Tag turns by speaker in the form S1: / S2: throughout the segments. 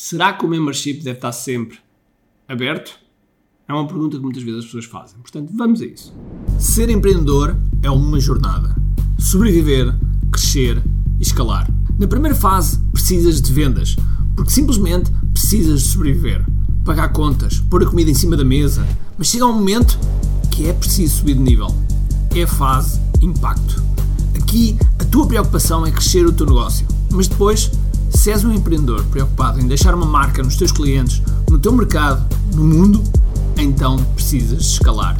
S1: Será que o membership deve estar sempre aberto? É uma pergunta que muitas vezes as pessoas fazem. Portanto, vamos a isso. Ser empreendedor é uma jornada. Sobreviver, crescer e escalar. Na primeira fase, precisas de vendas, porque simplesmente precisas de sobreviver. Pagar contas, pôr a comida em cima da mesa. Mas chega um momento que é preciso subir de nível. É a fase impacto. Aqui, a tua preocupação é crescer o teu negócio, mas depois se és um empreendedor preocupado em deixar uma marca nos teus clientes, no teu mercado, no mundo, então precisas escalar.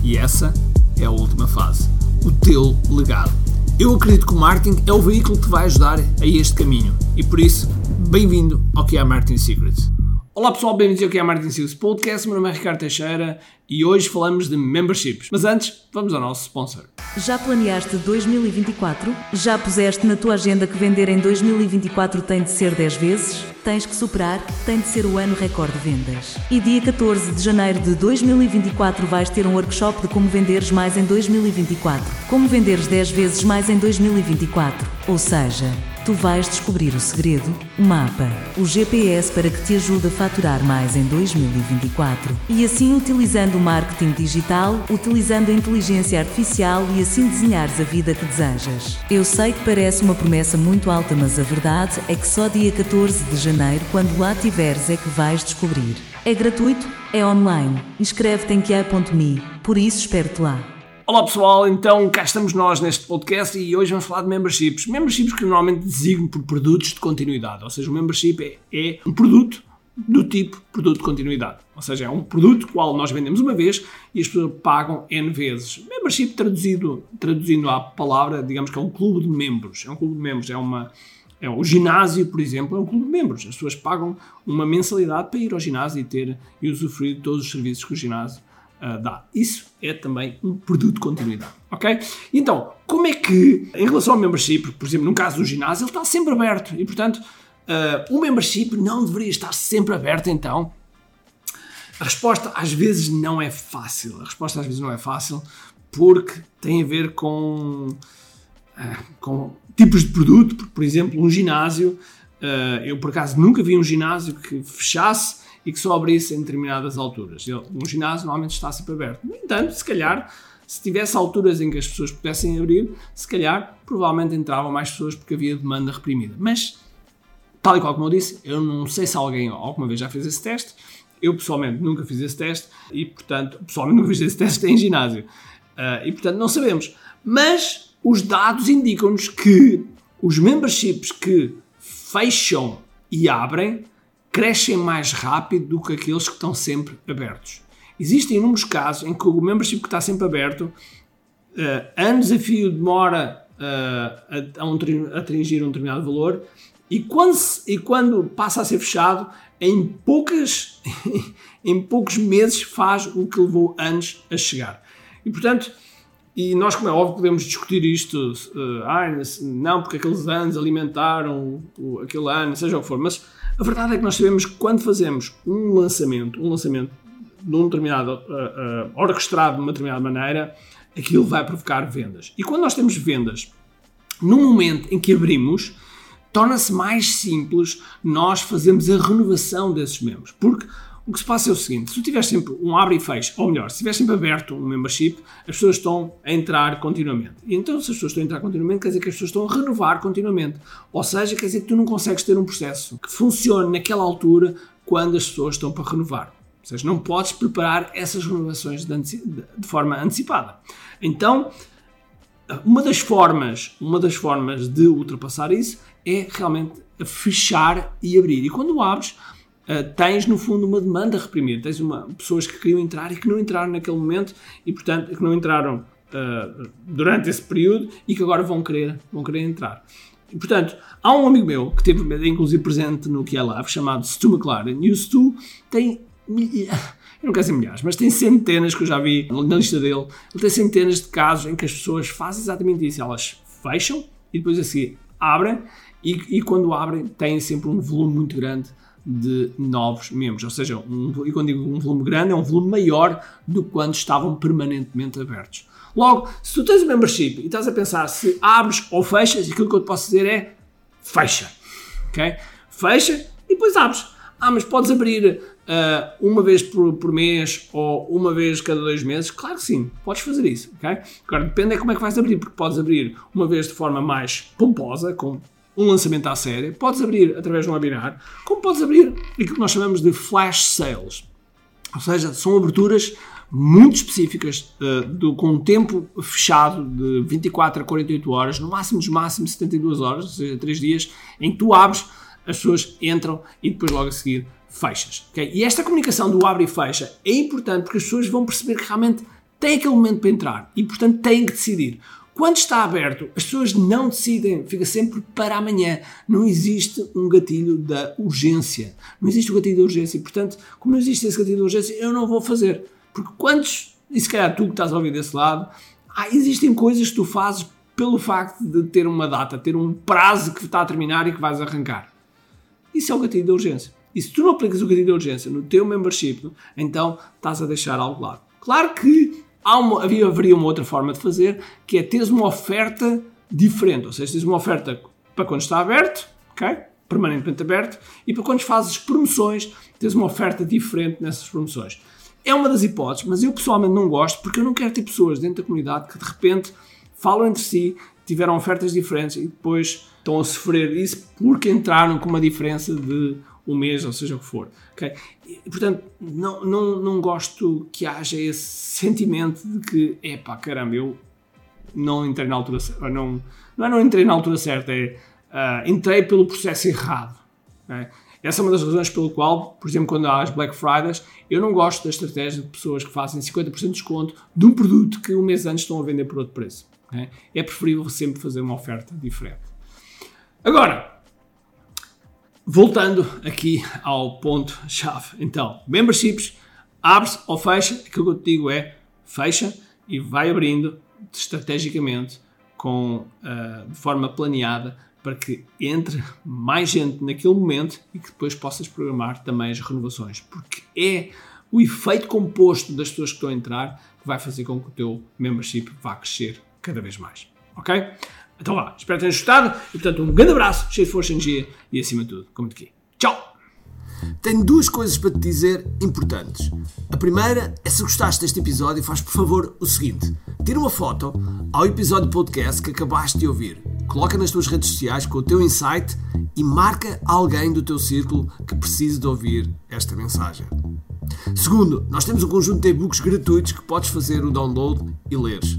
S1: E essa é a última fase. O teu legado. Eu acredito que o marketing é o veículo que te vai ajudar a este caminho. E por isso, bem-vindo ao que é Marketing Secrets. Olá pessoal, bem-vindos ao que é Marketing Secrets Podcast. Meu nome é Ricardo Teixeira e hoje falamos de memberships. Mas antes, vamos ao nosso sponsor.
S2: Já planeaste 2024? Já puseste na tua agenda que vender em 2024 tem de ser 10 vezes? Tens que superar, tem de ser o ano recorde de vendas. E dia 14 de janeiro de 2024 vais ter um workshop de como venderes mais em 2024. Como venderes 10 vezes mais em 2024. Ou seja, tu vais descobrir o segredo, o mapa, o GPS para que te ajude a faturar mais em 2024. E assim utilizando o marketing digital, utilizando a inteligência artificial e assim desenhares a vida que desejas. Eu sei que parece uma promessa muito alta, mas a verdade é que só dia 14 de janeiro, quando lá tiveres, é que vais descobrir. É gratuito, é online. Inscreve-te em QA.me, por isso espero-te lá.
S1: Olá pessoal, então cá estamos nós neste podcast e hoje vamos falar de memberships. Memberships que normalmente designo por produtos de continuidade, ou seja, o membership é, é um produto do tipo produto de continuidade. Ou seja, é um produto qual nós vendemos uma vez e as pessoas pagam N vezes. Membership traduzido, traduzindo a palavra, digamos que é um clube de membros. É um clube de membros, é uma... É, o ginásio, por exemplo, é um clube de membros. As pessoas pagam uma mensalidade para ir ao ginásio e ter e usufruir de todos os serviços que o ginásio uh, dá. Isso é também um produto de continuidade, ok? Então, como é que, em relação ao membership, por exemplo, no caso do ginásio, ele está sempre aberto e, portanto, uh, o membership não deveria estar sempre aberto, então? A resposta às vezes não é fácil. A resposta às vezes não é fácil porque tem a ver com, uh, com tipos de produto. Por exemplo, um ginásio, uh, eu por acaso nunca vi um ginásio que fechasse e que só abrisse em determinadas alturas. Um ginásio normalmente está sempre aberto. No entanto, se calhar, se tivesse alturas em que as pessoas pudessem abrir, se calhar, provavelmente entravam mais pessoas porque havia demanda reprimida. Mas, tal e qual como eu disse, eu não sei se alguém alguma vez já fez esse teste. Eu, pessoalmente, nunca fiz esse teste e, portanto, pessoalmente nunca fiz esse teste em ginásio. Uh, e, portanto, não sabemos. Mas os dados indicam-nos que os memberships que fecham e abrem crescem mais rápido do que aqueles que estão sempre abertos. Existem inúmeros casos em que o membership que está sempre aberto, uh, anos a fio demora uh, a, a, um, a atingir um determinado valor e quando, se, e quando passa a ser fechado, em, poucas, em poucos meses faz o que levou anos a chegar. E portanto, e nós, como é óbvio, podemos discutir isto, uh, ah, não, porque aqueles anos alimentaram o, aquele ano, seja o que for, mas a verdade é que nós sabemos que quando fazemos um lançamento, um lançamento de um determinado, uh, uh, orquestrado de uma determinada maneira, aquilo vai provocar vendas. E quando nós temos vendas, no momento em que abrimos, torna-se mais simples nós fazermos a renovação desses membros. Porque o que se passa é o seguinte: se tu tiveres sempre um abre e fecha, ou melhor, se tiveres sempre aberto um membership, as pessoas estão a entrar continuamente. E então, se as pessoas estão a entrar continuamente, quer dizer que as pessoas estão a renovar continuamente. Ou seja, quer dizer que tu não consegues ter um processo que funcione naquela altura quando as pessoas estão para renovar. Ou seja, não podes preparar essas renovações de, de forma antecipada. Então, uma das formas, uma das formas de ultrapassar isso é realmente fechar e abrir. E quando abres, uh, tens no fundo uma demanda reprimida. Tens uma, pessoas que queriam entrar e que não entraram naquele momento e, portanto, que não entraram uh, durante esse período e que agora vão querer, vão querer entrar. E, portanto, há um amigo meu que esteve inclusive presente no que é Live, chamado Stu McLaren, e o Stu tem. Eu não quero dizer milhares, mas tem centenas que eu já vi na lista dele. Ele tem centenas de casos em que as pessoas fazem exatamente isso. Elas fecham e depois a seguir abrem e, e quando abrem têm sempre um volume muito grande de novos membros. Ou seja, um, e quando digo um volume grande, é um volume maior do que quando estavam permanentemente abertos. Logo, se tu tens um membership e estás a pensar se abres ou fechas, aquilo que eu te posso dizer é fecha. ok? Fecha e depois abres. Ah, mas podes abrir uh, uma vez por, por, mês ou uma vez cada dois meses? Claro que sim, podes fazer isso, ok? Agora depende é como é que vais abrir, porque podes abrir uma vez de forma mais pomposa, com um lançamento à série, podes abrir através de um webinar, como podes abrir aquilo que nós chamamos de flash sales. Ou seja, são aberturas muito específicas, uh, do, com um tempo fechado de 24 a 48 horas, no máximo dos máximos 72 horas, ou seja, 3 dias, em que tu abres, as pessoas entram e depois logo a seguir fechas. Okay? E esta comunicação do abre e fecha é importante porque as pessoas vão perceber que realmente tem aquele momento para entrar e, portanto, têm que decidir. Quando está aberto, as pessoas não decidem, fica sempre para amanhã. Não existe um gatilho da urgência. Não existe o um gatilho da urgência. Portanto, como não existe esse gatilho da urgência, eu não vou fazer. Porque quantos, e se calhar tu que estás a ouvir desse lado, ah, existem coisas que tu fazes pelo facto de ter uma data, ter um prazo que está a terminar e que vais arrancar. Isso é o gatilho da urgência. E se tu não aplicas o gatilho da urgência no teu membership, então estás a deixar algo lado. Claro que há uma, havia, haveria uma outra forma de fazer, que é teres uma oferta diferente. Ou seja, tens uma oferta para quando está aberto, ok? permanentemente aberto, e para quando fazes promoções, tens uma oferta diferente nessas promoções. É uma das hipóteses, mas eu pessoalmente não gosto porque eu não quero ter pessoas dentro da comunidade que de repente falam entre si, tiveram ofertas diferentes e depois estão a sofrer isso porque entraram com uma diferença de um mês, ou seja o que for. Okay? E, portanto, não, não, não gosto que haja esse sentimento de que, epá, caramba, eu não entrei na altura certa. Não, não é não entrei na altura certa, é uh, entrei pelo processo errado. Okay? Essa é uma das razões pelo qual, por exemplo, quando há as Black Fridays, eu não gosto da estratégia de pessoas que fazem 50% de desconto de um produto que um mês antes estão a vender por outro preço. Okay? É preferível sempre fazer uma oferta diferente. Agora, voltando aqui ao ponto-chave. Então, memberships, abre-se ou fecha, aquilo que eu te digo é fecha e vai abrindo estrategicamente com, uh, de forma planeada para que entre mais gente naquele momento e que depois possas programar também as renovações, porque é o efeito composto das pessoas que estão a entrar que vai fazer com que o teu membership vá crescer cada vez mais. Ok? Então vá, espero que tenhas gostado e portanto um grande abraço, cheio de força energia e acima de tudo, como de aqui. Tchau!
S3: Tenho duas coisas para te dizer importantes. A primeira é se gostaste deste episódio, faz por favor o seguinte: tira uma foto ao episódio podcast que acabaste de ouvir, coloca nas tuas redes sociais com o teu insight e marca alguém do teu círculo que precise de ouvir esta mensagem. Segundo, nós temos um conjunto de e-books gratuitos que podes fazer o download e leres.